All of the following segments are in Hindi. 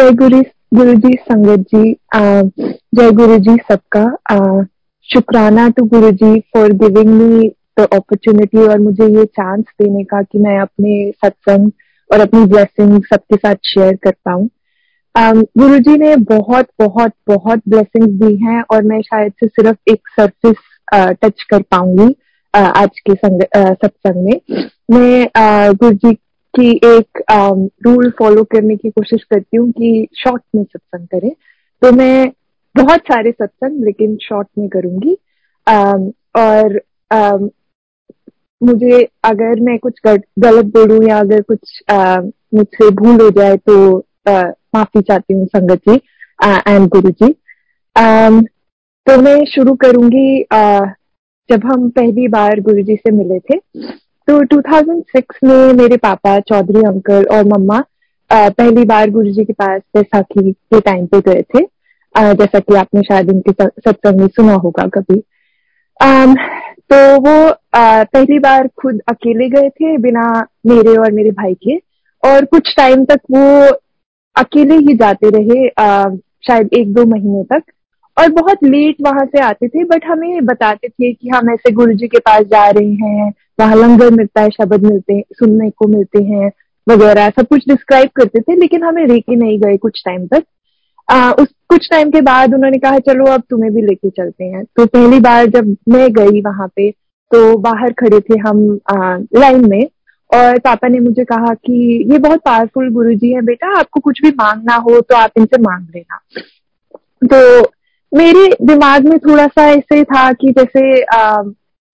जय गुरु गुरु जी संगत जी जय गुरु जी सबका शुक्राना to Guru ji for giving me the opportunity और मुझे ये चांस देने का कि मैं अपने सत्संग और अपनी ब्लेसिंग सबके साथ शेयर कर पाऊँ। गुरु जी ने बहुत बहुत बहुत ब्लेसिंग्स दी हैं और मैं शायद से सिर्फ़ एक सरफेस टच कर पाऊँगी आज के सत्संग में। मैं गुरु जी की एक रूल फॉलो करने की कोशिश करती हूँ कि शॉर्ट में सत्संग करें। तो मैं बहुत सारे सत्संग लेकिन शॉर्ट में करूँगी। और मुझे अगर मैं कुछ गलत बोलूँ या अगर कुछ मुझसे भूल हो जाए तो माफ़ी चाहती हूँ संगत जी एंड गुरु जी। तो मैं शुरू करूँगी जब हम पहली बार गुरु जी से मिले थे। तो 2006 में मेरे पापा, चौधरी, अंकल और मम्मा पहली बार गुरु जी के पास बैसाखी के टाइम पे गए थे। जैसा कि आपने शायद इनके सत्संग में सुना होगा कभी। तो वो पहली बार खुद अकेले गए थे बिना मेरे और मेरे भाई के। और कुछ टाइम तक वो अकेले ही जाते रहे शायद एक दो महीने तक। और बहुत लेट वहाँ से आते थे बट हमें बताते थे कि हम ऐसे गुरु जी के पास जा रहे हैं। वहाँ लंगर मिलता है शब्द मिलते हैं सुनने को मिलते हैं वगैरह सब कुछ डिस्क्राइब करते थे लेकिन हमें लेके नहीं गए कुछ टाइम तक। आ, उस कुछ टाइम के बाद उन्होंने कहा चलो अब तुम्हें भी लेके चलते हैं। तो पहली बार जब मैं गई वहाँ पे तो बाहर खड़े थे हम लाइन में और पापा ने मुझे कहा कि ये बहुत पावरफुल गुरु जी है बेटा आपको कुछ भी मांगना हो तो आप इनसे मांग लेना। तो मेरे दिमाग में थोड़ा सा ऐसे था कि जैसे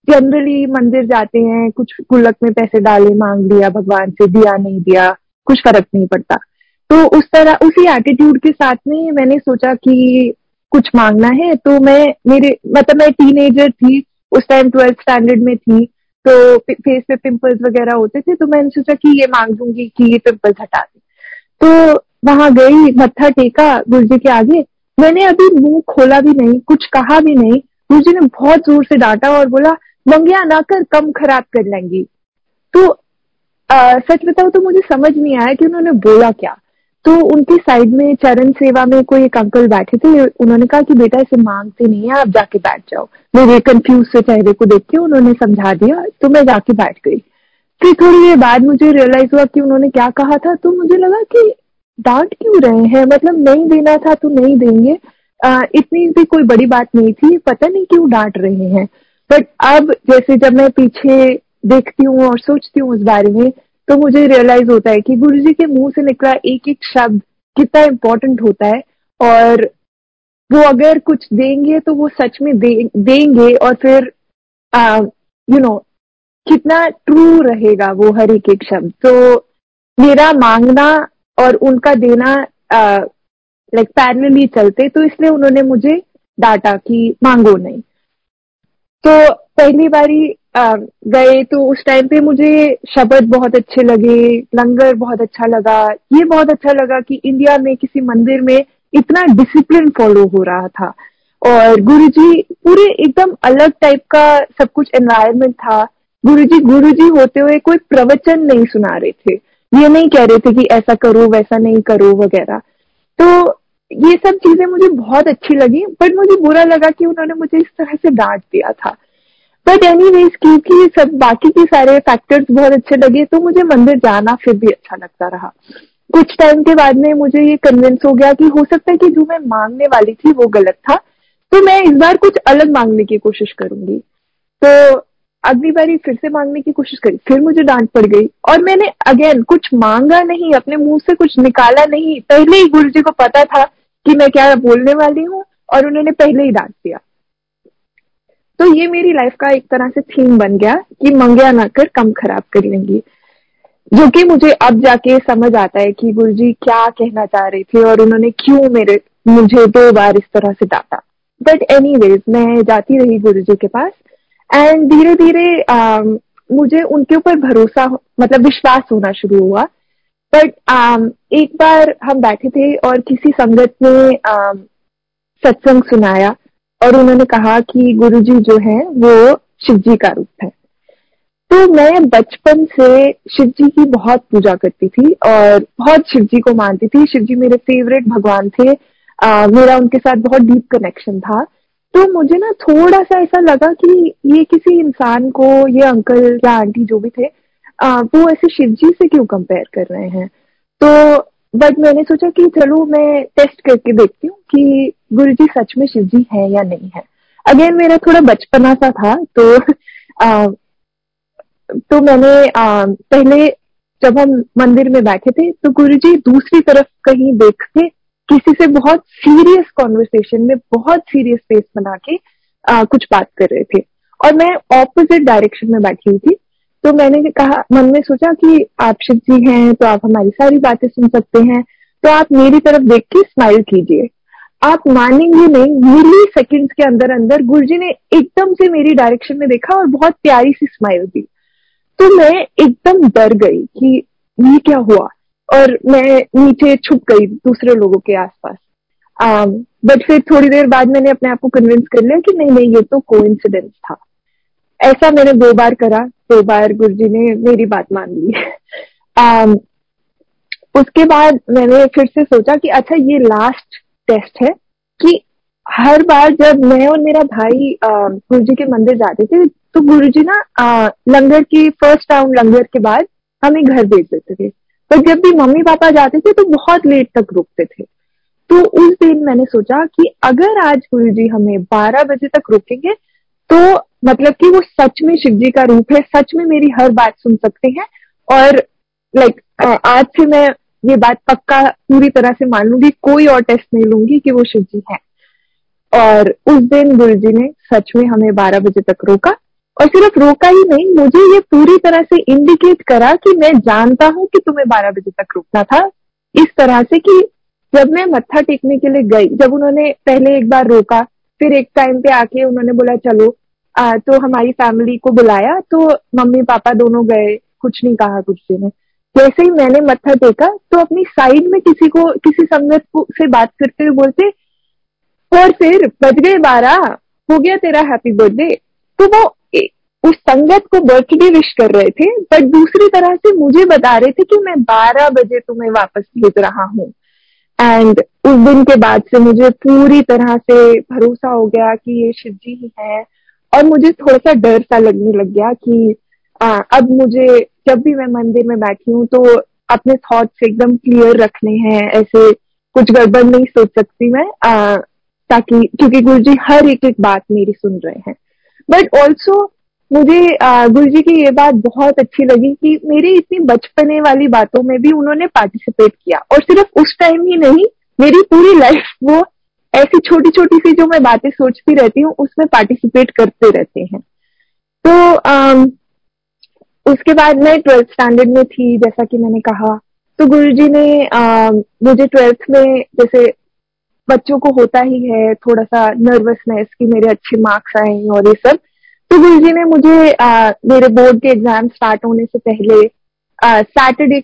जनरली मंदिर जाते हैं, कुछ गुल्लक में पैसे डाले, मांग लिया, भगवान से दिया, नहीं दिया, कुछ फ़र्क नहीं पड़ता। तो उस तरह, उसी एटीट्यूड के साथ में मैंने सोचा कि कुछ मांगना है तो मैं, मेरे मतलब मैं टीनेजर थी, उस टाइम ट्वेल्थ स्टैंडर्ड में थी तो फेस पे पिंपल्स वगैरह होते थे तो मैंने सोचा कि ये मांग दूँगी कि ये पिंपल्स हटा दे। तो वहाँ गई, मत्था टेका गुरु जी के आगे। मैंने अभी मुँह खोला भी नहीं, कुछ कहा भी नहीं। गुरु जी ने बहुत ज़ोर से डांटा और बोला मंगिया ना कर कम खराब कर लेंगी। तो आ, सच बताओ तो मुझे समझ नहीं आया कि उन्होंने बोला क्या। तो उनकी साइड में चरण सेवा में कोई एक अंकल बैठे थे उन्होंने कहा कि बेटा इसे मांगते नहीं है आप जाके बैठ जाओ। मेरे कंफ्यूज से चेहरे को देख के उन्होंने समझा दिया तो मैं जाके बैठ गई। फिर थोड़ी देर बाद मुझे रियलाइज़ हुआ कि उन्होंने क्या कहा था तो मुझे लगा कि डांट क्यों रहे हैं? मतलब नहीं देना था तो नहीं देंगे। आ, इतनी भी कोई बड़ी बात नहीं थी पता नहीं क्यों डांट रहे हैं। बट अब जैसे जब मैं पीछे देखती हूँ और सोचती हूँ उस बारे में तो मुझे रियलाइज़ होता है कि गुरु जी के मुँह से निकला एक एक शब्द कितना इम्पोर्टेंट होता है। और वो अगर कुछ देंगे तो वो सच में दे, देंगे और फिर यू नो कितना ट्रू रहेगा वो हर एक एक शब्द। तो मेरा मांगना और उनका देना लाइक पैरली चलते तो इसलिए उन्होंने मुझे डांटा कि मांगो नहीं। तो पहली बारी गए तो उस टाइम पे मुझे शब्द बहुत अच्छे लगे, लंगर बहुत अच्छा लगा। ये बहुत अच्छा लगा कि इंडिया में किसी मंदिर में इतना डिसिप्लिन फॉलो हो रहा था। और गुरुजी पूरे एकदम अलग टाइप का सब कुछ एनवायरमेंट था। गुरुजी गुरुजी होते हुए कोई प्रवचन नहीं सुना रहे थे। ये नहीं कह रहे थे कि ऐसा करो, वैसा नहीं करो, वगैरह। तो ये सब चीज़ें मुझे बहुत अच्छी लगी बट मुझे बुरा लगा कि उन्होंने मुझे इस तरह से डांट दिया था। बट एनी वेज क्योंकि सब बाकी के सारे फैक्टर्स बहुत अच्छे लगे तो मुझे मंदिर जाना फिर भी अच्छा लगता रहा। कुछ टाइम के बाद में मुझे ये कन्विंस हो गया कि हो सकता है कि जो मैं मांगने वाली थी वो गलत था तो मैं इस बार कुछ अलग मांगने की कोशिश करूँगी। तो अगली बारी फिर से मांगने की कोशिश करी। फिर मुझे डांट पड़ गई और मैंने अगेन कुछ मांगा नहीं, अपने मुँह से कुछ निकाला नहीं। पहले ही गुरु जी को पता था कि मैं क्या बोलने वाली हूँ और उन्होंने पहले ही डांट दिया। तो ये मेरी लाइफ का एक तरह से थीम बन गया कि मंगिया ना कर, कम खराब कर लेंगी जो कि मुझे अब जाके समझ आता है कि गुरु जी क्या कहना चाह रहे थे और उन्होंने क्यों मेरे, मुझे दो बार इस तरह से डांटा। बट एनी मैं जाती रही गुरु जी के पास एंड धीरे धीरे मुझे उनके ऊपर भरोसा मतलब विश्वास होना शुरू हुआ। बट um, एक बार हम बैठे थे और किसी संगत ने um, सत्संग सुनाया और उन्होंने कहा कि गुरुजी जो है वो शिव जी का रूप है। तो मैं बचपन से शिव जी की बहुत पूजा करती थी और बहुत शिव जी को मानती थी। शिव जी मेरे फेवरेट भगवान थे। आ, मेरा उनके साथ बहुत डीप कनेक्शन था। तो मुझे ना थोड़ा सा ऐसा लगा कि ये किसी इंसान को ये अंकल या आंटी जो भी थे आ, वो ऐसे शिव जी से क्यों कंपेयर कर रहे हैं? तो बट मैंने सोचा कि चलो मैं टेस्ट करके देखती हूँ कि गुरु जी सच में शिव जी है या नहीं है। अगेन मेरा थोड़ा बचपना सा था तो आ, तो मैंने आ, पहले जब हम मंदिर में बैठे थे तो गुरु जी दूसरी तरफ़ कहीं देखते किसी से बहुत सीरियस कॉन्वर्सेशन में बहुत सीरियस फेस बना के आ, कुछ बात कर रहे थे। और मैं ऑपोजिट डायरेक्शन में बैठी हुई थी। तो मैंने कहा मन में सोचा कि आप शिव जी हैं तो आप हमारी सारी बातें सुन सकते हैं। तो आप मेरी तरफ़ देख के स्माइल कीजिए। आप मानेंगे नहीं मिली सेकंड्स के अंदर अंदर गुरुजी ने एकदम से मेरी डायरेक्शन में देखा और बहुत प्यारी सी स्माइल दी। तो मैं एकदम डर गई कि ये क्या हुआ? और मैं नीचे छुप गई दूसरे लोगों के आसपास। बट um, फिर थोड़ी देर बाद मैंने अपने आप को कन्विंस कर लिया कि नहीं नहीं ये तो को था। ऐसा मैंने दो बार करा दो बार गुरुजी ने मेरी बात मान ली। Um, उसके बाद मैंने फिर से सोचा कि अच्छा ये लास्ट टेस्ट है कि हर बार जब मैं और मेरा भाई गुरु जी के मंदिर जाते थे तो गुरु जी ना लंगर की फ़र्स्ट राउंड लंगर के बाद हमें घर भेज देते थे। पर जब भी मम्मी पापा जाते थे तो बहुत लेट तक रुकते थे। तो उस दिन मैंने सोचा कि अगर आज गुरु जी हमें 12 बजे तक रुकेंगे तो मतलब कि वो सच में शिव जी का रूप है, सच में मेरी हर बात सुन सकते हैं और लाइक आज से मैं ये बात पक्का पूरी तरह से मान लूँगी, कोई और टेस्ट नहीं लूँगी कि वो शिव जी है। और उस दिन गुरु जी ने सच में हमें 12 बजे तक रोका और सिर्फ़ रोका ही नहीं मुझे ये पूरी तरह से इंडिकेट करा कि मैं जानता हूँ कि तुम्हें 12 बजे तक रुकना था। इस तरह से कि जब मैं मत्था टेकने के लिए गई जब उन्होंने पहले एक बार रोका फिर एक टाइम पे आके उन्होंने बोला चलो आ, तो हमारी फैमिली को बुलाया तो मम्मी पापा दोनों गए कुछ नहीं कहा कुछ ने जैसे ही मैंने मत्था टेका तो अपनी साइड में किसी को किसी संगत से बात करते हुए बोलते और फिर बज गए बारह हो गया तेरा हैप्पी बर्थडे तो वो उस संगत को बर्थडे विश कर रहे थे बट दूसरी तरह से मुझे बता रहे थे कि मैं बारह बजे तुम्हें वापस भेज रहा हूँ। एंड उस दिन के बाद से मुझे पूरी तरह से भरोसा हो गया कि ये शिव जी ही है। और मुझे थोड़ा सा डर सा लगने लग गया कि आ, अब मुझे जब भी मैं मंदिर में बैठी हूँ तो अपने थॉट्स एकदम क्लियर रखने हैं ऐसे कुछ गड़बड़ नहीं सोच सकती मैं आ, ताकि क्योंकि गुरु जी हर एक एक बात मेरी सुन रहे हैं। बट ऑल्सो मुझे गुरु जी की ये बात बहुत अच्छी लगी कि मेरी इतनी बचपने वाली बातों में भी उन्होंने पार्टिसिपेट किया। और सिर्फ़ उस टाइम ही नहीं मेरी पूरी लाइफ वो ऐसी छोटी छोटी सी जो मैं बातें सोचती रहती हूँ उसमें पार्टिसिपेट करते रहते हैं। तो उसके बाद मैं ट्वेल्थ स्टैंडर्ड में थी जैसा कि मैंने कहा। तो गुरु जी ने आ, मुझे ट्वेल्थ में जैसे बच्चों को होता ही है थोड़ा सा नर्वसनेस कि मेरे अच्छे मार्क्स आए और ये सब। तो गुरु जी ने मुझे आ, मेरे बोर्ड के एग्ज़ाम स्टार्ट होने से पहले सैटरडे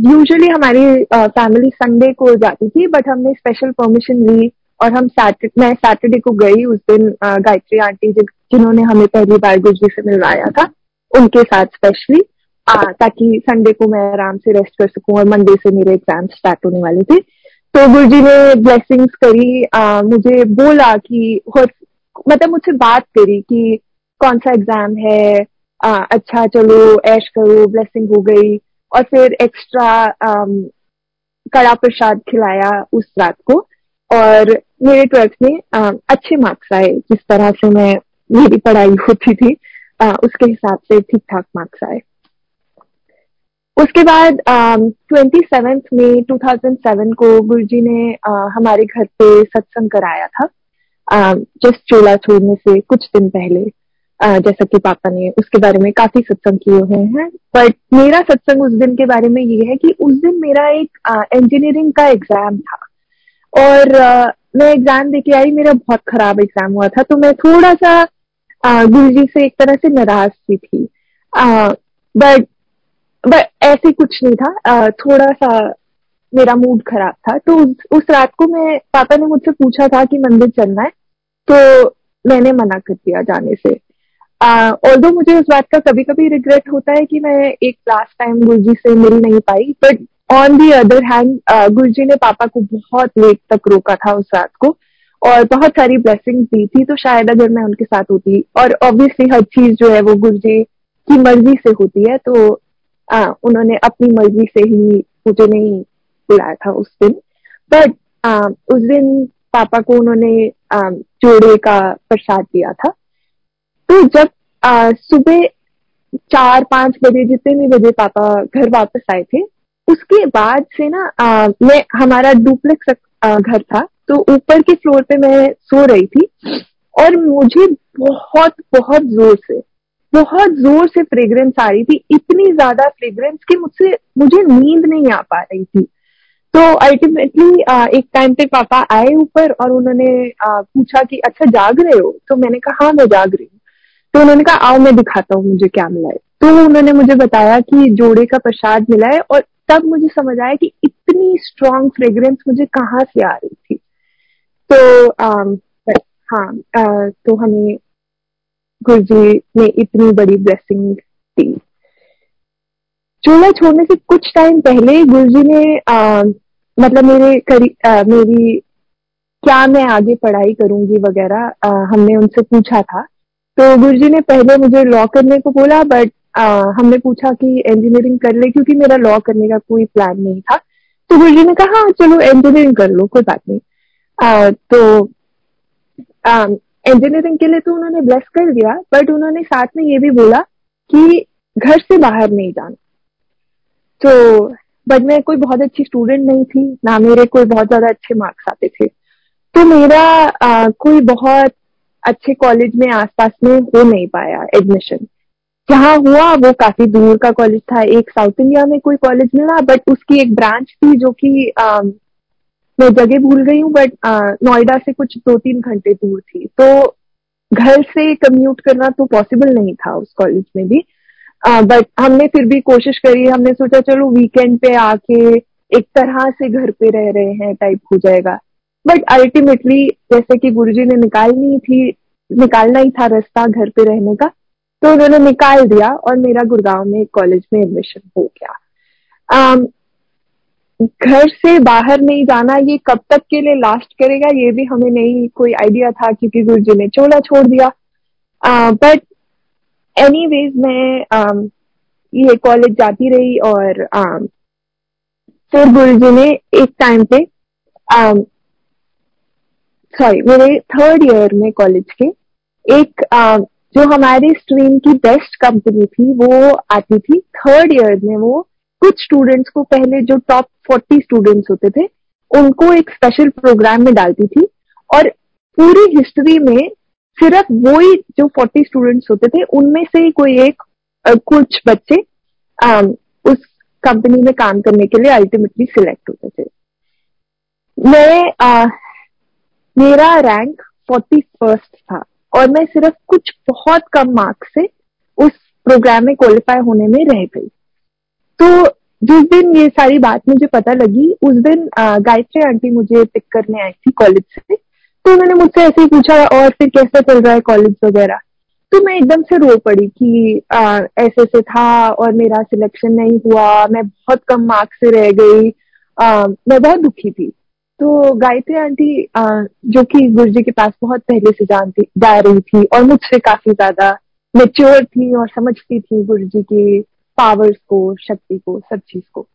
यूजुअली हमारी फैमिली संडे को जाती थी बट हमने स्पेशल परमिशन ली और हम सैटरडे मैं सैटरडे को गई उस दिन गायत्री आंटी जिन्होंने हमें पहली बार गुरुजी से मिलवाया था उनके साथ स्पेशली ताकि संडे को मैं आराम से रेस्ट कर सकूँ और मंडे से मेरे एग्ज़ाम स्टार्ट होने वाले थे। तो गुरु जी ने ब्लेसिंग्स करी आ, मुझे बोला कि मतलब मुझसे बात करी कि कौन सा एग्ज़ाम है? आ, अच्छा चलो ऐश करो ब्लेसिंग हो गई। और फिर एक्स्ट्रा कड़ा प्रसाद खिलाया उस रात को। और मेरे ट्वेल्थ में आ, अच्छे मार्क्स आए जिस तरह से मैं मेरी पढ़ाई होती थी। आ, उसके हिसाब से ठीक ठाक मार्क्स आए। उसके बाद ट्वेंटी सेवेंथ में 2007 को गुरुजी ने आ, हमारे घर पे सत्संग कराया था। जस्ट चोला छोड़ने से कुछ दिन पहले। जैसा कि पापा ने उसके बारे में काफ़ी सत्संग किए हुए हैं। बट मेरा सत्संग उस दिन के बारे में ये है कि उस दिन मेरा एक इंजीनियरिंग का एग्ज़ाम था। और मैं एग्ज़ाम देके आई मेरा बहुत खराब एग्ज़ाम हुआ था तो मैं थोड़ा सा गुरु जी से एक तरह से नाराज़ सी थी। बट बट ऐसे कुछ नहीं था। आ, थोड़ा सा मेरा मूड खराब था। तो उस, उस रात को मैं पापा ने मुझसे पूछा था कि मंदिर चलना है तो मैंने मना कर दिया जाने से। ऑल दो मुझे उस बात का कभी कभी रिग्रेट होता है कि मैं एक लास्ट टाइम गुरुजी से मिल नहीं पाई but on the other hand Guruji ने पापा को बहुत लेट तक रोका था उस रात को और बहुत सारी ब्लेसिंग दी थी तो शायद अगर मैं उनके साथ होती और ऑब्वियसली हर चीज़ जो है वो गुरुजी की मर्ज़ी से होती है तो आ, उन्होंने अपनी मर्ज़ी से ही मुझे नहीं बुलाया था उस दिन। बट उस दिन पापा को उन्होंने जोड़े का प्रसाद दिया था। तो जब सुबह चार पाँच बजे जितने भी बजे पापा घर वापस आए थे उसके बाद से ना आ, मैं हमारा डुप्लेक्स घर था तो ऊपर के फ्लोर पे मैं सो रही थी और मुझे बहुत बहुत ज़ोर से बहुत ज़ोर से फ्रेग्रेंस आ रही थी इतनी ज़्यादा फ्रेग्रेंस कि मुझसे मुझे नींद नहीं आ पा रही थी। तो अल्टीमेटली एक टाइम पे पापा आए ऊपर और उन्होंने पूछा कि अच्छा जाग रहे हो? तो मैंने कहा हाँ मैं जाग रही तो उन्होंने कहा आओ मैं दिखाता हूँ मुझे क्या मिला है। तो उन्होंने मुझे बताया कि जोड़े का प्रसाद मिला है और तब मुझे समझ आया कि इतनी स्ट्रांग फ्रेग्रेंस मुझे कहाँ से आ रही थी। तो आ, हाँ आ, तो हमें गुरु जी ने इतनी बड़ी ब्लेसिंग दी। चूल्हा छोड़ने से कुछ टाइम पहले गुरु जी ने आ, मतलब मेरे करी आ, मेरी क्या मैं आगे पढ़ाई करूँगी? वगैरह हमने उनसे पूछा था। तो गुरु जी ने पहले मुझे लॉ करने को बोला बट हमने पूछा कि इंजीनियरिंग कर ले क्योंकि मेरा लॉ करने का कोई प्लान नहीं था। तो गुरु जी ने कहा हाँ चलो इंजीनियरिंग कर लो कोई बात नहीं। आ, तो इंजीनियरिंग के लिए तो उन्होंने ब्लेस कर दिया बट उन्होंने साथ में ये भी बोला कि घर से बाहर नहीं जाना। तो बट मैं कोई बहुत अच्छी स्टूडेंट नहीं थी ना मेरे कोई बहुत ज़्यादा अच्छे मार्क्स आते थे। तो मेरा आ, कोई बहुत अच्छे कॉलेज में आसपास में हो नहीं पाया एडमिशन जहाँ हुआ, वो काफ़ी दूर का कॉलेज था, एक साउथ इंडिया में कोई कॉलेज मिला बट उसकी एक ब्रांच थी जो कि मैं जगह भूल गई हूँ बट नोएडा से कुछ दो तीन घंटे दूर थी। तो घर से कम्यूट करना तो पॉसिबल नहीं था उस कॉलेज में भी। बट हमने फिर भी कोशिश करी, हमने सोचा, चलो वीकेंड पे आके एक तरह से घर पे रह रहे हैं टाइप हो जाएगा। बट अल्टीमेटली जैसे कि गुरुजी ने निकालनी थी निकालना ही था रास्ता घर पे रहने का तो उन्होंने निकाल दिया और मेरा गुड़गांव में कॉलेज में एडमिशन हो गया। Um, घर से बाहर नहीं जाना ये कब तक के लिए लास्ट करेगा ये भी हमें नहीं कोई आइडिया था क्योंकि गुरु जी ने चोला छोड़ दिया। बट एनी वेज मैं um, ये कॉलेज जाती रही और um, फिर गुरु जी ने एक टाइम पे सॉरी मेरे थर्ड ईयर में कॉलेज के एक uh, जो हमारी स्ट्रीम की बेस्ट कंपनी थी वो आती थी थर्ड ईयर में वो कुछ स्टूडेंट्स को पहले जो टॉप फोर्टी स्टूडेंट्स होते थे उनको एक स्पेशल प्रोग्राम में डालती थी और पूरी हिस्ट्री में सिर्फ़ वो ही जो फोर्टी स्टूडेंट्स होते थे उनमें से कोई एक आ, कुछ बच्चे आ, उस कंपनी में काम करने के लिए अल्टीमेटली सिलेक्ट होते थे। मैं आ, मेरा रैंक फोर्टी फ़र्स्ट था और मैं सिर्फ़ कुछ बहुत कम मार्क्स से उस प्रोग्राम में क्वालिफाई होने में रह गई। तो जिस दिन ये सारी बात मुझे पता लगी उस दिन गायत्री आंटी मुझे पिक करने आई थी कॉलेज से। तो उन्होंने मुझसे ऐसे ही पूछा और फिर कैसा चल रहा है कॉलेज वगैरह? तो मैं एकदम से रो पड़ी कि आ, ऐसे से था और मेरा सिलेक्शन नहीं हुआ मैं बहुत कम मार्क्स से रह गई। आ, मैं बहुत दुखी थी। तो गायत्री आंटी जो कि गुरु जी के पास बहुत पहले से जानती, जा रही थी और मुझसे काफ़ी ज़्यादा मेच्योर थी और समझती थी गुरु जी की पावर्स को, शक्ति को, सब चीज़ को।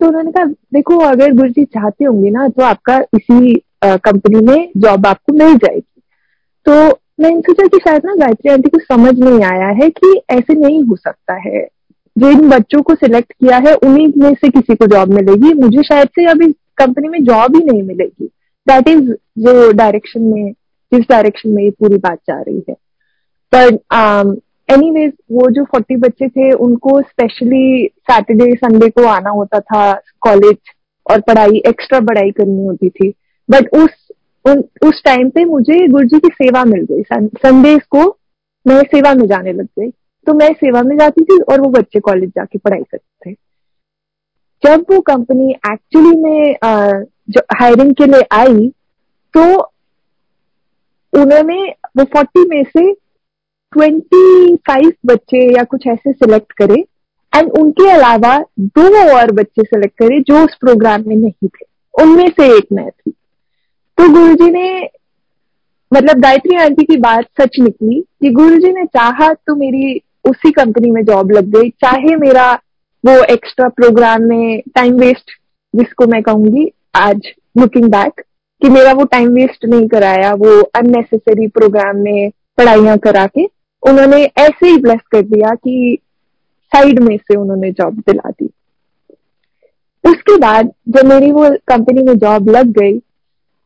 तो उन्होंने कहा, देखो, अगर गुरु जी चाहते होंगे ना तो आपका इसी कंपनी में जॉब आपको मिल जाएगी। तो मैंने सोचा कि शायद ना गायत्री आंटी को समझ नहीं आया है कि ऐसे नहीं हो सकता है। जिन बच्चों को सिलेक्ट किया है, उन्हीं में से किसी को जॉब मिलेगी। मुझे शायद से अभी कंपनी में जॉब ही नहीं मिलेगी। दैट इज़ जो डायरेक्शन में जिस डायरेक्शन में ये पूरी बात जा रही है। पर एनीवेज वो जो फोर्टी बच्चे थे उनको स्पेशली सैटरडे संडे को आना होता था कॉलेज और पढ़ाई एक्स्ट्रा पढ़ाई करनी होती थी। बट उस उन, उस टाइम पे मुझे गुरु जी की सेवा मिल गई। संडे को मैं सेवा में जाने लग गई। तो मैं सेवा में जाती थी और वो बच्चे कॉलेज जाके पढ़ाई करते थे। जब वो कंपनी एक्चुअली में जो हायरिंग के लिए आई तो उन्होंने वो फोर्टी में से ट्वेंटी फाइव बच्चे या कुछ ऐसे सिलेक्ट करे एंड उनके अलावा दो और बच्चे सिलेक्ट करे जो उस प्रोग्राम में नहीं थे। उनमें से एक मैं थी। तो गुरुजी ने मतलब गायत्री आंटी की बात सच निकली कि गुरुजी ने चाहा तो मेरी उसी कंपनी में जॉब लग गई, चाहे मेरा वो एक्स्ट्रा प्रोग्राम में टाइम वेस्ट जिसको मैं कहूँगी आज लुकिंग बैक कि मेरा वो टाइम वेस्ट नहीं कराया, वो अननेसेसरी प्रोग्राम में पढ़ाइयाँ करा के उन्होंने ऐसे ही ब्लेस कर दिया कि साइड में से उन्होंने जॉब दिला दी। उसके बाद जब मेरी वो कंपनी में जॉब लग गई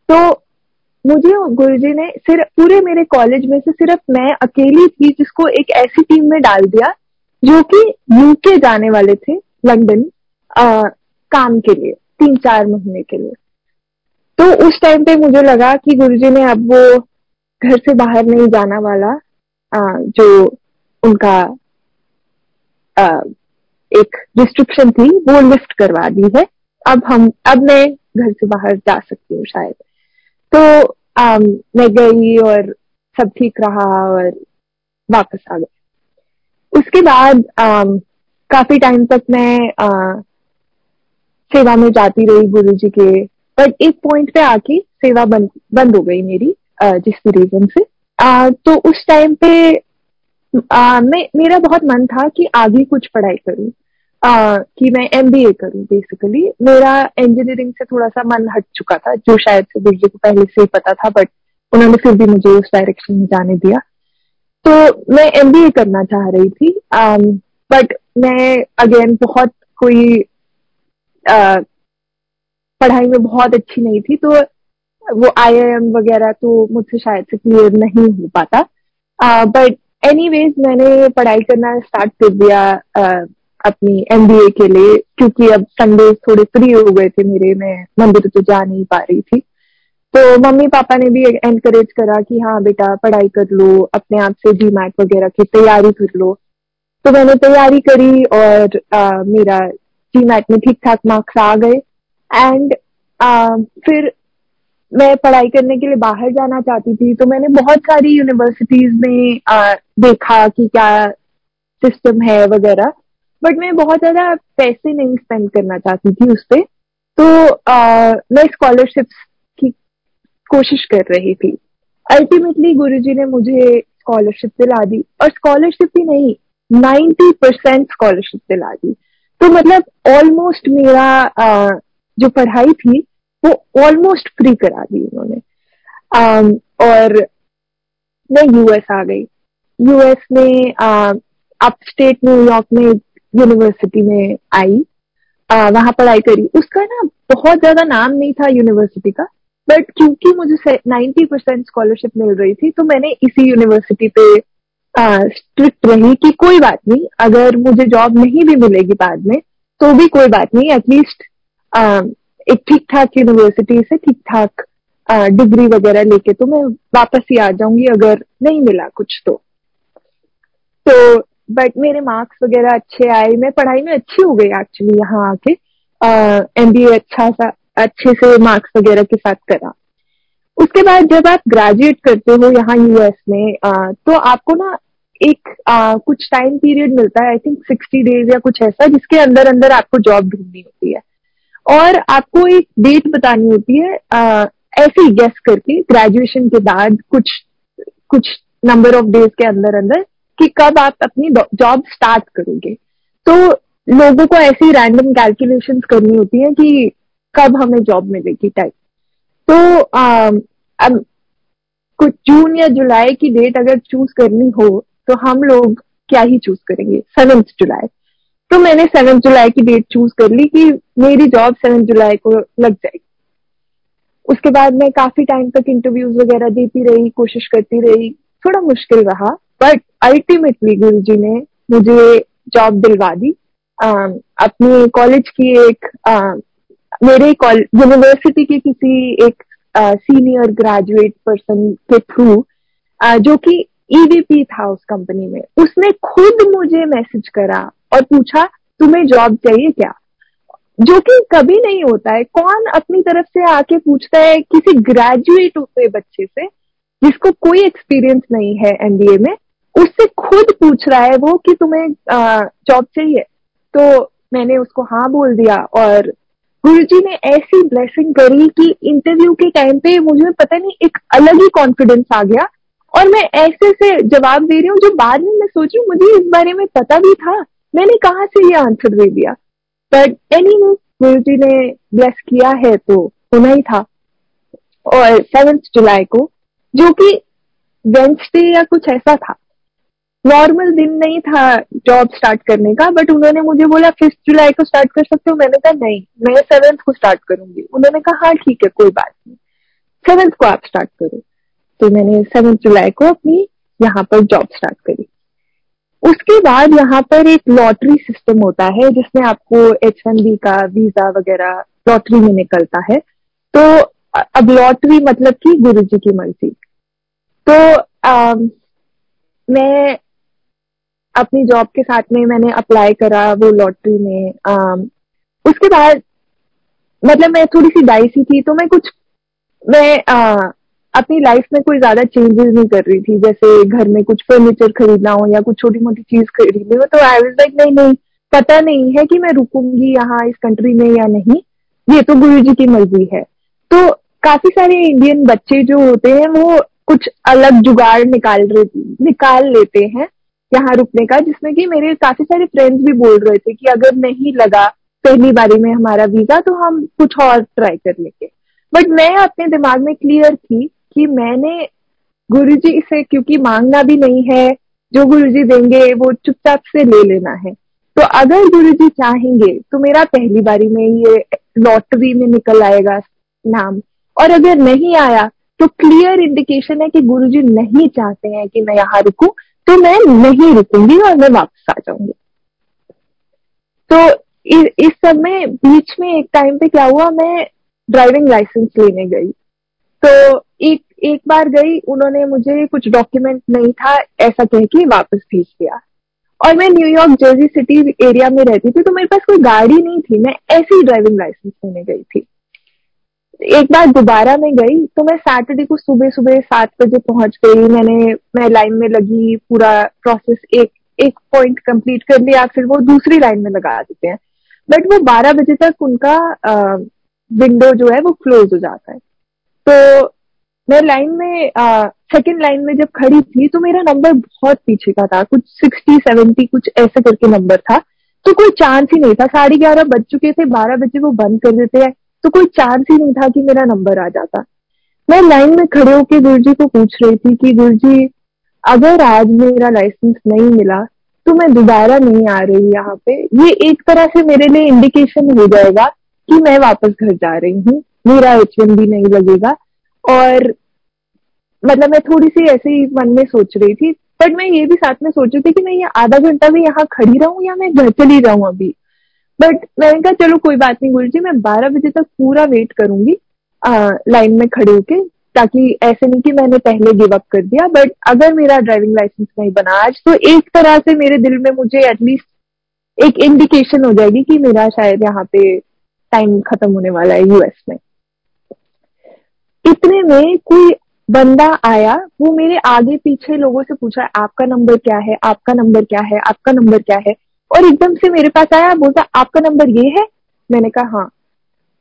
तो मुझे गुरुजी ने सिर्फ़ पूरे मेरे कॉलेज में से सिर्फ़ मैं अकेली थी जिसको एक ऐसी टीम में डाल दिया जो कि यूके जाने वाले थे लंदन काम के लिए तीन चार महीने के लिए। तो उस टाइम पे मुझे लगा कि गुरुजी ने अब वो घर से बाहर नहीं जाना वाला आ, जो उनका आ, एक रिस्ट्रिक्शन थी वो लिफ्ट करवा दी है। अब हम अब मैं घर से बाहर जा सकती हूँ शायद। तो आ, मैं गई और सब ठीक रहा और वापस आ गई। उसके बाद आ, काफ़ी टाइम तक मैं आ, सेवा में जाती रही गुरु जी के। बट एक पॉइंट पे आके सेवा बंद बंद हो गई मेरी जिस भी रीजन से। आ, तो उस टाइम पे मैं मेरा बहुत मन था कि आगे कुछ पढ़ाई करूँ कि मैं एम बी ए करूँ बेसिकली मेरा इंजीनियरिंग से थोड़ा सा मन हट चुका था जो शायद से जी को पहले से ही पता था बट उन्होंने फिर भी मुझे उस डायरेक्शन में जाने दिया। तो मैं एम बी ए करना चाह रही थी बट मैं अगेन बहुत कोई आ, पढ़ाई में बहुत अच्छी नहीं थी तो वो आई वगैरह तो मुझसे शायद से क्लियर नहीं हो पाता। बट एनीवेज मैंने पढ़ाई करना स्टार्ट कर दिया uh, अपनी एमबीए के लिए क्योंकि अब संडे थोड़े फ्री हो गए थे मेरे मैं मंदिर तो जा नहीं पा रही थी। तो मम्मी पापा ने भी एनकरेज करा कि हाँ बेटा पढ़ाई कर लो अपने आप से जी मैट वगैरह की तैयारी कर लो। तो मैंने तैयारी करी और आ, मेरा जी मैट में ठीक ठाक मार्क्स आ गए। एंड फिर मैं पढ़ाई करने के लिए बाहर जाना चाहती थी तो मैंने बहुत सारी यूनिवर्सिटीज में आ, देखा कि क्या सिस्टम है वगैरह। बट मैं बहुत ज़्यादा पैसे नहीं स्पेंड करना चाहती थी उस पर तो आ, मैं स्कॉलरशिप की कोशिश कर रही थी। अल्टीमेटली गुरुजी ने मुझे स्कॉलरशिप दिला दी और स्कॉलरशिप ही नहीं नाइन्टी परसेंट स्कॉलरशिप दिला दी। तो मतलब ऑलमोस्ट मेरा जो पढ़ाई थी, वो ऑलमोस्ट फ्री करा दी उन्होंने। और मैं यूएस आ गई। यूएस में अप स्टेट न्यूयॉर्क में यूनिवर्सिटी में आई। वहाँ पढ़ाई करी। उसका ना बहुत ज़्यादा नाम नहीं था यूनिवर्सिटी का। बट क्योंकि मुझे नाइन्टी परसेंट स्कॉलरशिप मिल रही थी तो मैंने इसी यूनिवर्सिटी पे स्ट्रिक्ट रही कि कोई बात नहीं, अगर मुझे जॉब नहीं भी मिलेगी बाद में तो भी कोई बात नहीं एटलीस्ट एक ठीक ठाक यूनिवर्सिटी से ठीक ठाक डिग्री वगैरह लेके तो मैं वापस ही आ जाऊँगी अगर नहीं मिला कुछ तो। तो बट मेरे मार्क्स वगैरह अच्छे आए, मैं पढ़ाई में अच्छी हो गई एक्चुअली यहाँ आके एम बी अच्छा सा अच्छे से मार्क्स वगैरह के साथ करा। उसके बाद जब आप ग्रेजुएट करते हो यहाँ यूएस में आ, तो आपको ना एक आ, कुछ टाइम पीरियड मिलता है आई थिंक सिक्सटी डेज़ या कुछ ऐसा जिसके अंदर अंदर आपको जॉब ढूंढनी होती है। और आपको एक डेट बतानी होती है आ, ऐसे ही गेस करके ग्रेजुएशन के बाद कुछ कुछ नंबर ऑफ़ डेज़ के अंदर अंदर कि कब आप अपनी जॉब स्टार्ट करोगे। तो लोगों को ऐसी रैंडम कैलकुलेशंस करनी होती है कि कब हमें जॉब मिलेगी टाइप तो आ, अब कुछ जून या जुलाई की डेट अगर चूज़ करनी हो तो हम लोग क्या ही चूज़ करेंगे? सेवेंथ जुलाई. तो मैंने सेवेंथ जुलाई की डेट चूज़ कर ली कि मेरी जॉब सेवेंथ जुलाई को लग जाएगी. उसके बाद मैं काफ़ी टाइम तक इंटरव्यूज़ वगैरह देती रही कोशिश करती रही. थोड़ा मुश्किल रहा बट अल्टीमेटली गुरु जी ने मुझे जॉब दिलवा दी. Uh, अपनी कॉलेज की एक uh, मेरे यूनिवर्सिटी के किसी एक सीनियर ग्रेजुएट पर्सन के थ्रू जो कि ईवीपी था उस कंपनी में, उसने खुद मुझे मैसेज करा और पूछा, तुम्हें जॉब चाहिए क्या? जो कि कभी नहीं होता है। कौन अपनी तरफ़ से आके पूछता है किसी ग्रेजुएट हुए बच्चे से, जिसको कोई एक्सपीरियंस नहीं है एमबीए में, उससे खुद पूछ रहा है वो कि तुम्हें जॉब चाहिए। तो मैंने उसको हाँ बोल दिया और गुरु जी ने ऐसी ब्लेसिंग करी कि इंटरव्यू के टाइम पे मुझे पता नहीं, एक अलग ही कॉन्फिडेंस आ गया। और मैं ऐसे से जवाब दे रही हूँ जो बाद में मैं सोच, मुझे इस बारे में पता भी था। मैंने कहा से ये आंसर दे दिया? बट एनी गुरु जी ने ब्लेस किया है तो होना ही था। और सेवेंथ जुलाई को, जो कि वेंसडे या कुछ ऐसा था। नॉर्मल दिन नहीं था जॉब स्टार्ट करने का बट उन्होंने मुझे बोला फिफ्थ जुलाई को स्टार्ट कर सकते हो? मैंने कहा नहीं मैं सेवेंथ को स्टार्ट करूँगी. उन्होंने कहा हाँ ठीक है कोई बात नहीं सेवेंथ को आप स्टार्ट करो. तो मैंने सेवेंथ जुलाई को अपनी यहाँ पर जॉब स्टार्ट करी। उसके बाद यहाँ पर एक लॉटरी सिस्टम होता है जिसमें आपको एच वन बी का वीज़ा वगैरह लॉटरी में निकलता है। तो अब लॉटरी मतलब कि गुरु जी की मर्ज़ी। तो आ, मैं अपनी जॉब के साथ में मैंने अप्लाई करा वो लॉटरी में आ, उसके बाद मतलब मैं थोड़ी सी डाइसी थी तो मैं कुछ मैं आ, अपनी लाइफ में कोई ज़्यादा चेंजेस नहीं कर रही थी। जैसे घर में कुछ फर्नीचर खरीदना हो या कुछ छोटी मोटी चीज़ खरीदनी हो तो आई वाज लाइक नहीं नहीं पता नहीं है कि मैं रुकूँगी यहाँ इस कंट्री में या नहीं। ये तो गुरु जी की मर्ज़ी है। तो काफ़ी सारे इंडियन बच्चे जो होते हैं वो कुछ अलग जुगाड़ निकाल निकाल लेते हैं। यहाँ रुकने का, जिसमें कि मेरे काफ़ी सारे फ्रेंड्स भी बोल रहे थे कि अगर नहीं लगा पहली बारी में हमारा वीज़ा तो हम कुछ और ट्राई कर लेंगे। बट मैं अपने दिमाग में क्लियर थी कि मैंने गुरु जी से, क्योंकि मांगना भी नहीं है, जो गुरु जी देंगे वो चुपचाप से ले लेना है। तो अगर गुरु जी चाहेंगे तो मेरा पहली बारी में ये लॉटरी में निकल आएगा नाम। और अगर नहीं आया तो क्लियर इंडिकेशन है कि गुरु जी नहीं चाहते हैं कि मैं यहाँ रुकू। तो मैं नहीं रुकूँगी और मैं वापस आ जाऊँगी। तो इस समय बीच में एक टाइम पे क्या हुआ, मैं ड्राइविंग लाइसेंस लेने गई। तो एक एक बार गई, उन्होंने मुझे कुछ डॉक्यूमेंट नहीं था, ऐसा कह के वापस भेज दिया। और मैं न्यूयॉर्क जर्जी सिटी एरिया में रहती थी तो मेरे पास कोई गाड़ी नहीं थी, मैं ऐसी ड्राइविंग लाइसेंस लेने गई थी। एक बार दोबारा मैं गई तो मैं सैटरडे को सुबह सुबह सात बजे पहुँच गई। मैंने, मैं लाइन में लगी, पूरा प्रोसेस एक एक पॉइंट कंप्लीट कर लिया, फिर वो दूसरी लाइन में लगा देते हैं। बट वो बारह बजे तक उनका विंडो जो है वो क्लोज हो जाता है। तो मैं लाइन में सेकंड लाइन में जब खड़ी थी तो मेरा नंबर बहुत पीछे का था। कुछ सिक्सटी सेवेंटी कुछ ऐसे करके नंबर था। तो कोई चांस ही नहीं था। साढ़े ग्यारह बज चुके थे, बारह बजे वो बंद कर देते हैं। तो कोई चांस ही नहीं था कि मेरा नंबर आ जाता। मैं लाइन में खड़े होकर गुरु जी को पूछ रही थी कि गुरु जी अगर आज मेरा लाइसेंस नहीं मिला तो मैं दोबारा नहीं आ रही यहाँ पे। ये एक तरह से मेरे लिए इंडिकेशन हो जाएगा कि मैं वापस घर जा रही हूँ। मेरा एच भी नहीं लगेगा। और मतलब मैं थोड़ी सी ऐसे ही मन में सोच रही थी। बट मैं ये भी साथ में सोच रही थी कि मैं ये आधा घंटा भी यहाँ खड़ी रहूँ या मैं घर चली जाऊँ अभी? बट मैंने कहा, चलो, कोई बात नहीं गुरु जी मैं बारह बजे तक पूरा वेट करूँगी लाइन में खड़े होके, ताकि ऐसे नहीं कि मैंने पहले गिव अप कर दिया बट अगर मेरा ड्राइविंग लाइसेंस नहीं बना आज तो एक तरह से मेरे दिल में मुझे एटलीस्ट एक इंडिकेशन हो जाएगी कि मेरा शायद यहाँ पे टाइम खत्म होने वाला है यूएस में. इतने में कोई बंदा आया, वो मेरे आगे पीछे लोगों से पूछा, आपका नंबर क्या है? आपका नंबर क्या है? आपका नंबर क्या है? और एकदम से मेरे पास आया बोलता आपका नंबर ये है? मैंने कहा हाँ.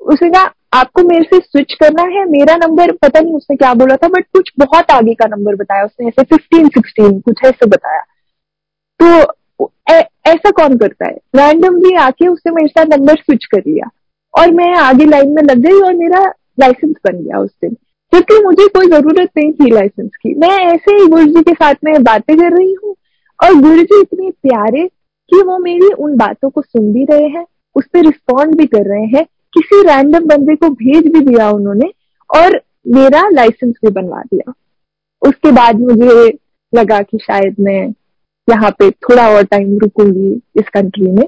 उसने कहा, आपको मेरे से स्विच करना है? मेरा नंबर पता नहीं उसने क्या बोला था बट कुछ बहुत आगे का नंबर बताया उसने, ऐसे फिफ्टीन सिक्सटीन कुछ ऐसे बताया। तो ऐसा कौन करता है? रैंडमली आके उसने मेरे साथ नंबर स्विच कर लिया और मैं आगे लाइन में लग गई और मेरा लाइसेंस बन गया उस दिन। क्योंकि मुझे कोई ज़रूरत नहीं थी लाइसेंस की। मैं ऐसे ही गुरु जी के साथ में बातें कर रही हूँ और गुरु जी इतने प्यारे कि वो मेरी उन बातों को सुन भी रहे हैं उस पर रिस्पॉन्ड भी कर रहे हैं किसी रैंडम बंदे को भेज भी दिया उन्होंने और मेरा लाइसेंस भी बनवा दिया। उसके बाद मुझे लगा कि शायद मैं यहाँ पे थोड़ा और टाइम रुकूँगी इस कंट्री में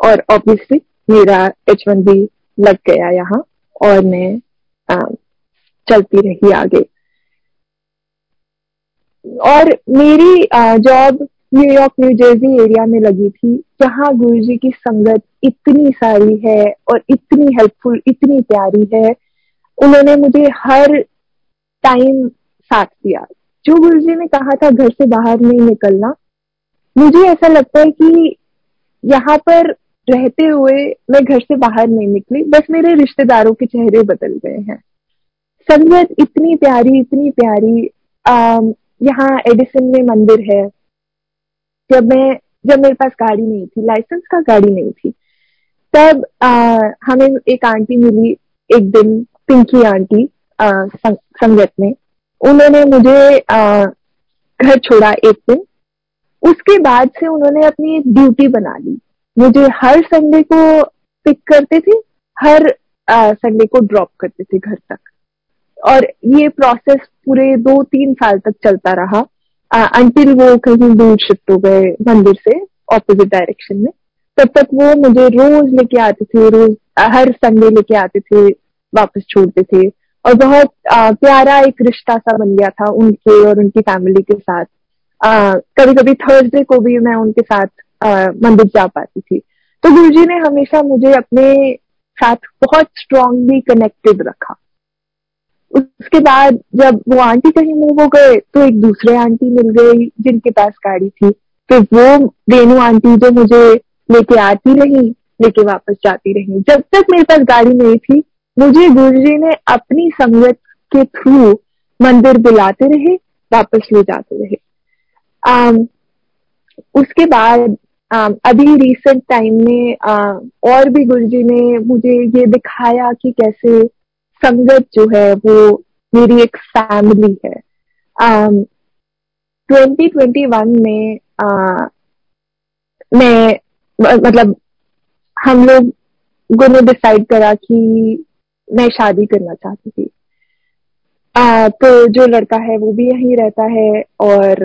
और ऑब्वियसली मेरा एच वन बी लग गया यहाँ और मैं आ, चलती रही आगे। और मेरी job New York New Jersey area में लगी थी। जहाँ गुरु जी की संगत इतनी सारी है और इतनी हेल्पफुल इतनी प्यारी है। उन्होंने मुझे हर टाइम साथ दिया। जो गुरु जी ने कहा था, घर से बाहर नहीं निकलना, मुझे ऐसा लगता है कि यहाँ पर रहते हुए मैं घर से बाहर नहीं निकली, बस मेरे रिश्तेदारों के चेहरे बदल गए हैं। संगत इतनी प्यारी इतनी प्यारी यहाँ एडिसन में मंदिर है। जब मैं जब मेरे पास गाड़ी नहीं थी लाइसेंस का गाड़ी नहीं थी तब आ, हमें एक आंटी मिली एक दिन पिंकी आंटी संगत में। उन्होंने मुझे आ, घर छोड़ा एक दिन। उसके बाद से उन्होंने अपनी एक ड्यूटी बना ली। मुझे हर संडे को पिक करते थे हर संडे को ड्रॉप करते थे घर तक। और ये प्रोसेस पूरे दो तीन साल तक चलता रहा। अंटिल वो कहीं दूर शिफ्ट हो गए मंदिर से ऑपोजिट डायरेक्शन में तब तक वो मुझे रोज लेके आते थे रोज हर संडे लेके आते थे वापस छोड़ते थे। और बहुत आ, प्यारा एक रिश्ता सा बन गया था उनके और उनकी फैमिली के साथ। आ, कभी कभी थर्सडे को भी मैं उनके साथ मंदिर जा पाती थी। तो गुरु जी ने हमेशा मुझे अपने साथ बहुत स्ट्रांगली कनेक्टेड रखा। उसके बाद जब वो आंटी कहीं मूव हो गए तो एक दूसरे आंटी मिल गई जिनके पास गाड़ी थी। तो वो रेनू आंटी जो मुझे लेके आती रही लेके वापस जाती रही। जब तक मेरे पास गाड़ी नहीं थी मुझे गुरु जी ने अपनी संगत के थ्रू मंदिर बुलाते रहे वापस ले जाते रहे। um, उसके बाद um, अभी रिसेंट टाइम में uh, और भी गुरु जी ने मुझे ये दिखाया कि कैसे संगत जो है वो मेरी एक फैमिली है। Um, 2021 में uh, मैं मतलब हम लोग ने डिसाइड करा कि मैं शादी करना चाहती थी। Uh, तो जो लड़का है वो भी यहीं रहता है और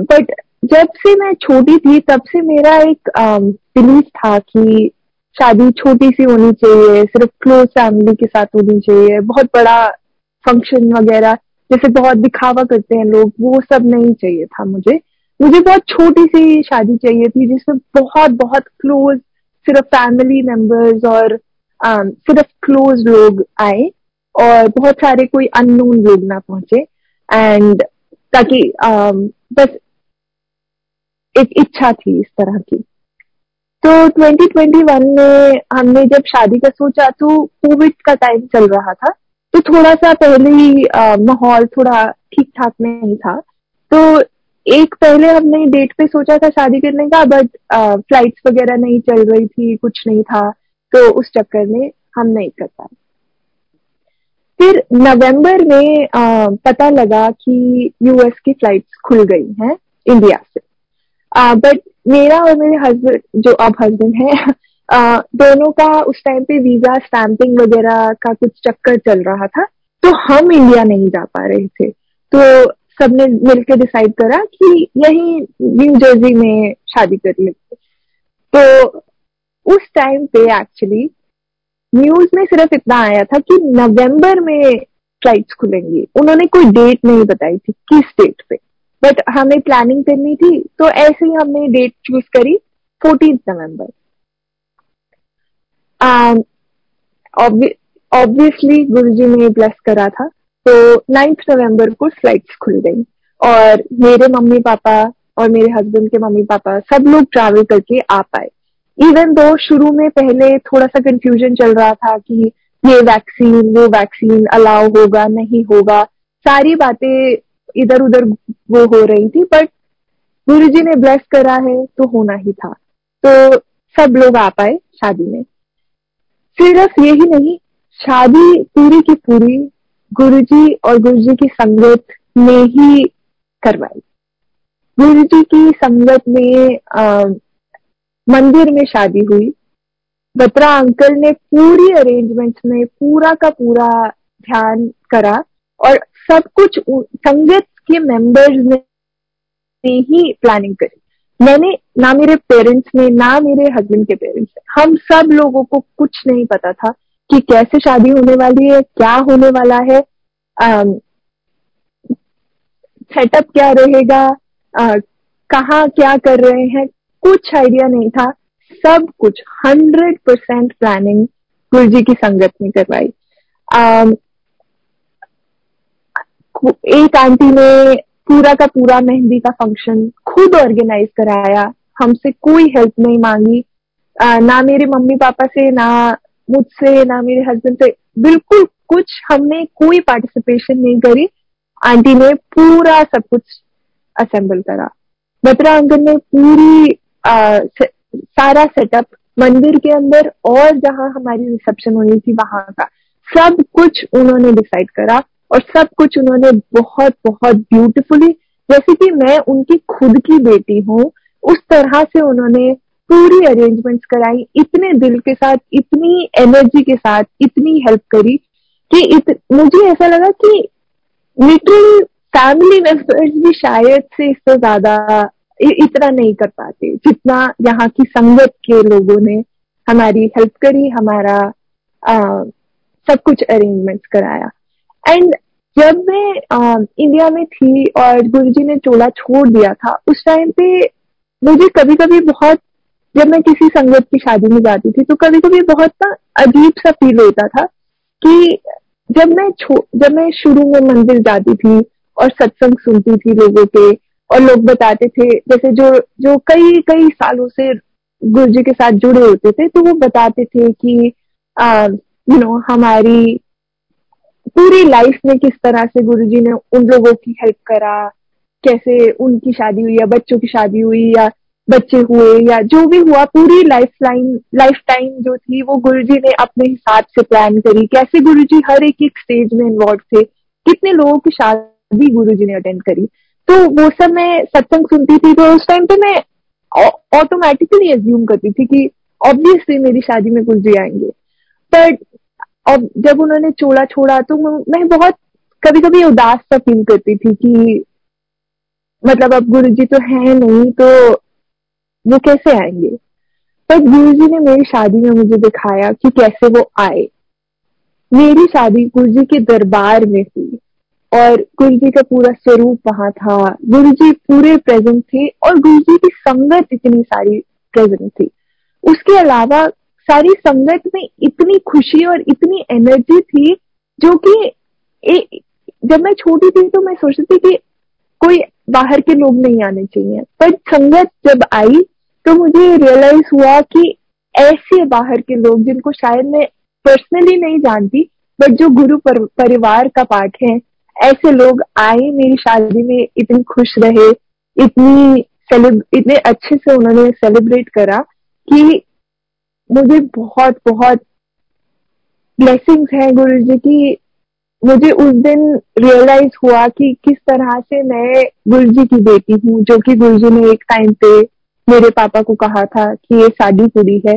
बट uh, जब से मैं छोटी थी तब से मेरा एक बिलीफ um, था कि शादी छोटी सी होनी चाहिए सिर्फ़ क्लोज फैमिली के साथ होनी चाहिए बहुत बड़ा फ़ंक्शन वगैरह जैसे बहुत दिखावा करते हैं लोग वो सब नहीं चाहिए था मुझे। मुझे बहुत छोटी सी शादी चाहिए थी जिसमें बहुत बहुत क्लोज सिर्फ़ फैमिली मेंबर्स और um, सिर्फ़ क्लोज लोग आए और बहुत सारे कोई अननोन लोग ना पहुँचे। एंड ताकि um, बस एक इच्छा थी इस तरह की। तो 2021 में हमने जब शादी का सोचा तो कोविड का टाइम चल रहा था। तो थोड़ा सा पहले ही माहौल थोड़ा ठीक ठाक नहीं था। तो एक पहले हमने डेट पे सोचा था शादी करने का बट फ्लाइट्स वगैरह नहीं चल रही थी कुछ नहीं था। तो उस चक्कर में हम नहीं कर पाए। फिर नवंबर में आ, पता लगा कि यूएस की फ्लाइट्स खुल गई हैं इंडिया से। बट मेरा और मेरे हस्बैंड जो अब हस्बैंड है दोनों का उस टाइम पे वीज़ा स्टैंपिंग वगैरह का कुछ चक्कर चल रहा था तो हम इंडिया नहीं जा पा रहे थे। तो सबने मिलकर डिसाइड करा कि यही न्यू जर्सी में शादी कर लेते तो उस टाइम पे एक्चुअली न्यूज़ में सिर्फ़ इतना आया था कि नवंबर में फ्लाइट्स खुलेंगी। उन्होंने कोई डेट नहीं बताई थी, किस डेट पे। बट हमें प्लानिंग करनी थी तो ऐसे ही हमने डेट चूज़ करी fourteen November obviously Guru ji ने ब्लेस करा था तो नाइन्थ नवंबर को फ्लाइट्स खुल गई. और मेरे मम्मी पापा और मेरे हस्बैंड के मम्मी पापा सब लोग ट्रैवल करके आ पाए. इवन दो शुरू में पहले थोड़ा सा कंफ्यूजन चल रहा था कि ये वैक्सीन वो वैक्सीन अलाउ होगा, नहीं होगा, सारी बातें इधर उधर वो हो रही थी बट गुरु जी ने ब्लेस करा है तो होना ही था। तो सब लोग आ पाए शादी में। सिर्फ़ यही नहीं शादी पूरी की पूरी गुरु जी और गुरु जी की संगत में ही करवाई। गुरु जी की संगत में आ, मंदिर में शादी हुई। बत्रा अंकल ने पूरी अरेंजमेंट में पूरा का पूरा ध्यान करा और सब कुछ संगत के मेंबर्स ने ही प्लानिंग करी। मैंने ना मेरे पेरेंट्स ने, ना मेरे हस्बैंड के पेरेंट्स ने, हम सब लोगों को कुछ नहीं पता था कि कैसे शादी होने वाली है, क्या होने वाला है सेटअप क्या रहेगा कहाँ क्या कर रहे हैं, कुछ आइडिया नहीं था। सब कुछ हंड्रेड परसेंट प्लानिंग गुरु जी की संगत में करवाई। एक आंटी ने पूरा का पूरा मेहंदी का फ़ंक्शन खुद ऑर्गेनाइज कराया हमसे कोई हेल्प नहीं मांगी। आ, ना मेरे मम्मी पापा से ना मुझसे ना मेरे हस्बैंड से बिल्कुल कुछ हमने कोई पार्टिसिपेशन नहीं करी। आंटी ने पूरा सब कुछ असेंबल करा। बत्रा अंकल ने पूरी आ, से, सारा सेटअप मंदिर के अंदर और जहाँ हमारी रिसेप्शन होनी थी वहाँ का सब कुछ उन्होंने डिसाइड करा। और सब कुछ उन्होंने बहुत बहुत ब्यूटीफुली जैसे कि मैं उनकी खुद की बेटी हूँ उस तरह से उन्होंने पूरी अरेंजमेंट्स कराई इतने दिल के साथ इतनी एनर्जी के साथ इतनी हेल्प करी कि इत, मुझे ऐसा लगा कि लिटरली फैमिली मेंबर्स भी शायद से इससे ज़्यादा इतना नहीं कर पाते जितना यहाँ की संगत के लोगों ने हमारी हेल्प करी हमारा आ, सब कुछ अरेंजमेंट्स कराया। एंड जब मैं इंडिया में थी और गुरुजी ने चोला छोड़ दिया था, उस टाइम पे मुझे कभी कभी बहुत, जब मैं किसी संगत की शादी में जाती थी तो कभी कभी बहुत ना अजीब सा फील होता था कि जब मैं जब मैं शुरू में मंदिर जाती थी और सत्संग सुनती थी लोगों के और लोग बताते थे, जैसे जो जो कई कई सालों से गुरु जी के साथ जुड़े होते थे तो वो बताते थे कि यू नो हमारी पूरी लाइफ में किस तरह से गुरु जी ने उन लोगों की हेल्प करा? कैसे उनकी शादी हुई या बच्चों की शादी हुई या बच्चे हुए या जो भी हुआ, पूरी लाइफ लाइन लाइफ टाइम जो थी वो गुरुजी ने अपने हिसाब से प्लान करी। कैसे गुरुजी हर एक एक स्टेज में इन्वॉल्व थे? कितने लोगों की शादी गुरुजी ने अटेंड करी? तो वो सब मैं सत्संग सुनती थी तो उस टाइम पे मैं ऑटोमेटिकली एज्यूम करती थी कि ऑब्वियसली मेरी शादी में गुरुजी आएँगे। बट अब जब उन्होंने चोला छोड़ा तो मैं बहुत कभी कभी उदास सा फील करती थी कि मतलब अब गुरु जी तो है नहीं तो वो कैसे आएँगे? पर गुरु जी ने मेरी शादी में मुझे दिखाया कि कैसे वो आए। मेरी शादी गुरु जी के दरबार में हुई और गुरु जी का पूरा स्वरूप वहाँ था। गुरु जी पूरे प्रेजेंट थे और गुरु जी की संगत इतनी सारी प्रेजेंट थी। उसके अलावा सारी संगत में इतनी खुशी और इतनी एनर्जी थी जो कि जब मैं छोटी थी तो मैं सोचती थी कि कोई बाहर के लोग नहीं आने चाहिए। पर संगत जब आई तो मुझे रियलाइज़ हुआ कि ऐसे बाहर के लोग जिनको शायद मैं पर्सनली नहीं जानती बट जो गुरु पर, परिवार का पार्ट है ऐसे लोग आए मेरी शादी में इतनी खुश रहे इतनी इतने अच्छे से उन्होंने सेलिब्रेट करा कि मुझे बहुत बहुत ब्लेसिंग्स हैं गुरु जी की। मुझे उस दिन रियलाइज़ हुआ कि किस तरह से मैं गुरु जी की बेटी हूँ, जो कि गुरु जी ने एक टाइम पे मेरे पापा को कहा था कि ये शादी कुड़ी है।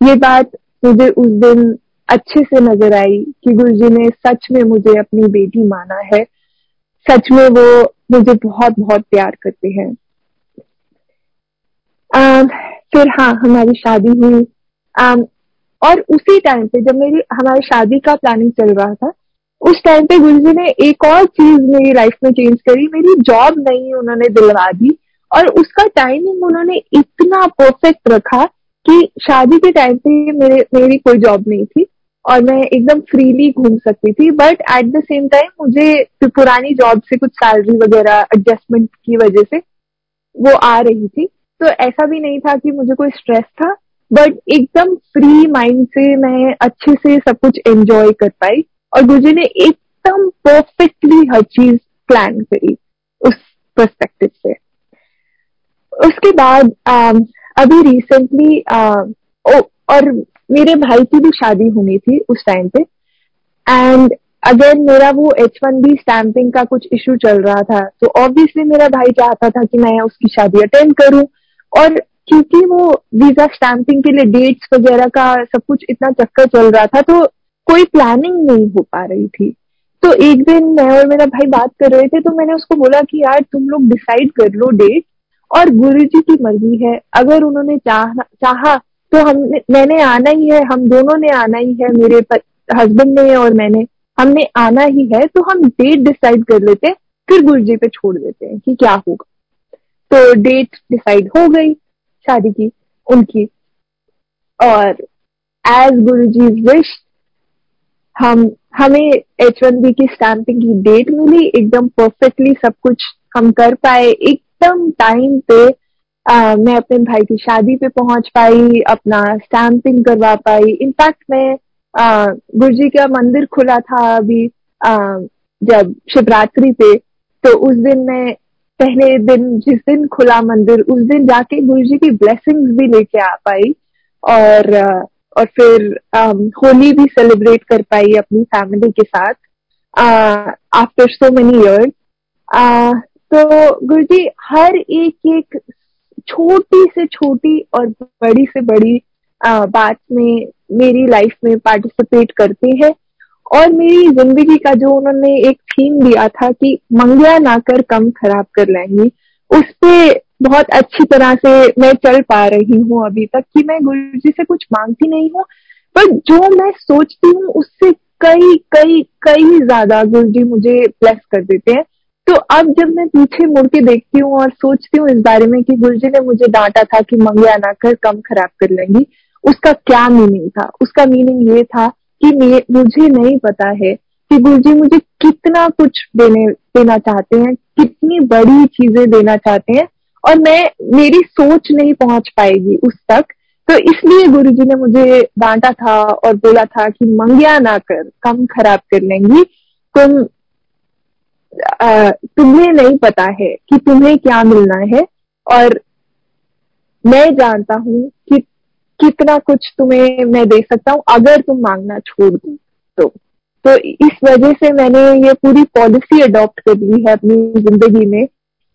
ये बात मुझे उस दिन अच्छे से नज़र आई कि गुरु जी ने सच में मुझे अपनी बेटी माना है। सच में वो मुझे बहुत बहुत प्यार करते हैं। फिर हाँ हमारी शादी हुई। और उसी टाइम पे जब मेरी, हमारी शादी का प्लानिंग चल रहा था, उस टाइम पे गुरु ने एक और चीज़ मेरी लाइफ में चेंज करी। मेरी जॉब नहीं उन्होंने दिलवा दी और उसका टाइमिंग उन्होंने इतना परफेक्ट रखा कि शादी के टाइम पे मेरे, मेरी कोई जॉब नहीं थी और मैं एकदम फ्रीली घूम सकती थी। But at the same time मुझे पुरानी जॉब से कुछ सैलरी वगैरह एडजस्टमेंट की वजह से वो आ रही थी। तो ऐसा भी नहीं था कि मुझे कोई स्ट्रेस था। बट एकदम फ्री माइंड से मैं अच्छे से सब कुछ एंजॉय कर पाई और गुरु ने एकदम परफेक्टली हर चीज़ प्लान करी उस परस्पेक्टिव से। उसके बाद um, अभी रिसेंटली uh, और मेरे भाई की भी शादी होनी थी उस टाइम पे। एंड अगर मेरा वो एच वन बी स्टैंपिंग का कुछ इशू चल रहा था तो ऑब्वियसली मेरा भाई चाहता था कि मैं उसकी शादी अटेंड करूँ और क्योंकि वो वीज़ा स्टैंपिंग के लिए डेट्स वगैरह का सब कुछ इतना चक्कर चल रहा था तो कोई प्लानिंग नहीं हो पा रही थी। तो एक दिन मैं और मेरा भाई बात कर रहे थे तो मैंने उसको बोला कि यार तुम लोग डिसाइड कर लो डेट और गुरु जी की मर्ज़ी है। अगर उन्होंने चाह चाहा तो हमने, मैंने आना ही है, हम दोनों ने आना ही है, मेरे हस्बैंड ने और मैंने। हमने आना ही है तो हम डेट डिसाइड कर लेते हैं फिर गुरु जी पे छोड़ देते हैं कि क्या होगा। तो डेट डिसाइड हो गई। शादी की उनकी। और एज गुरु जी विश हम हमें एच वन बी की स्टैंपिंग की डेट मिली एकदम परफेक्टली सब कुछ हम कर पाए। एकदम टाइम पे आ, मैं अपने भाई की शादी पे पहुँच पाई अपना स्टैंपिंग करवा पाई। इनफैक्ट मैं गुरु जी का मंदिर खुला था अभी आ, जब शिवरात्रि पे तो उस दिन मैं पहले दिन जिस दिन खुला मंदिर उस दिन जाके गुरु जी की ब्लेसिंग्स भी लेके आ पाई और और फिर होली भी सेलिब्रेट कर पाई अपनी फैमिली के साथ आफ्टर सो मेनी इयर्स तो गुरु जी हर एक एक छोटी से छोटी और बड़ी से बड़ी uh, बात में मेरी लाइफ में पार्टिसिपेट करते हैं। और मेरी ज़िंदगी का जो उन्होंने एक थीम दिया था कि मंगया ना कर कम खराब कर लेंगी, उस पे बहुत अच्छी तरह से मैं चल पा रही हूँ अभी तक कि मैं गुरु जी से कुछ मांगती नहीं हूँ। पर जो मैं सोचती हूँ, उससे कई कई कई ज़्यादा गुरु जी मुझे ब्लेस कर देते हैं। तो अब जब मैं पीछे मुड़ के देखती हूँ और सोचती हूँ इस बारे में कि गुरु जी ने मुझे डांटा था कि मंगया ना कर कम खराब कर लेंगी, उसका क्या मीनिंग था? उसका मीनिंग ये था कि मुझे नहीं पता है कि गुरु जी मुझे कितना कुछ देने देना चाहते हैं कितनी बड़ी चीज़ें देना चाहते हैं और मैं मेरी सोच नहीं पहुँच पाएगी उस तक। तो इसलिए गुरु जी ने मुझे डांटा था और बोला था कि मंगिया ना कर कम खराब कर लेंगी। तुम आ, तुम्हें नहीं पता है कि तुम्हें क्या मिलना है और मैं जानता हूँ कि कितना कुछ तुम्हें मैं दे सकता हूँ अगर तुम मांगना छोड़ दो। तो तो इस वजह से मैंने ये पूरी पॉलिसी अडॉप्ट कर ली है अपनी ज़िंदगी में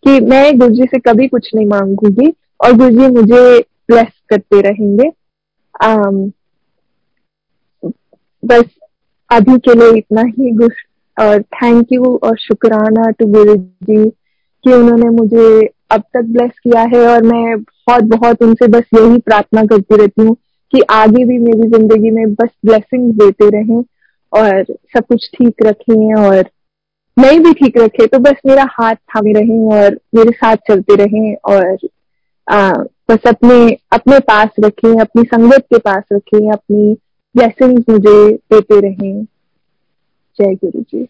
कि मैं गुरुजी से कभी कुछ नहीं मांगूँगी और गुरुजी मुझे ब्लेस करते रहेंगे। आम, बस अभी के लिए इतना ही और थैंक यू और शुक्राना टू गुरु जी कि उन्होंने मुझे अब तक ब्लेस किया है और मैं बहुत बहुत उनसे बस यही प्रार्थना करती रहती हूँ कि आगे भी मेरी ज़िंदगी में बस ब्लेसिंग देते रहें और सब कुछ ठीक रखें और नहीं भी ठीक रखे तो बस मेरा हाथ थामे रहें और मेरे साथ चलते रहें और आ, बस अपने अपने पास रखें अपनी संगत के पास रखें अपनी ब्लेसिंग्स मुझे देते रहें। जय गुरु जी।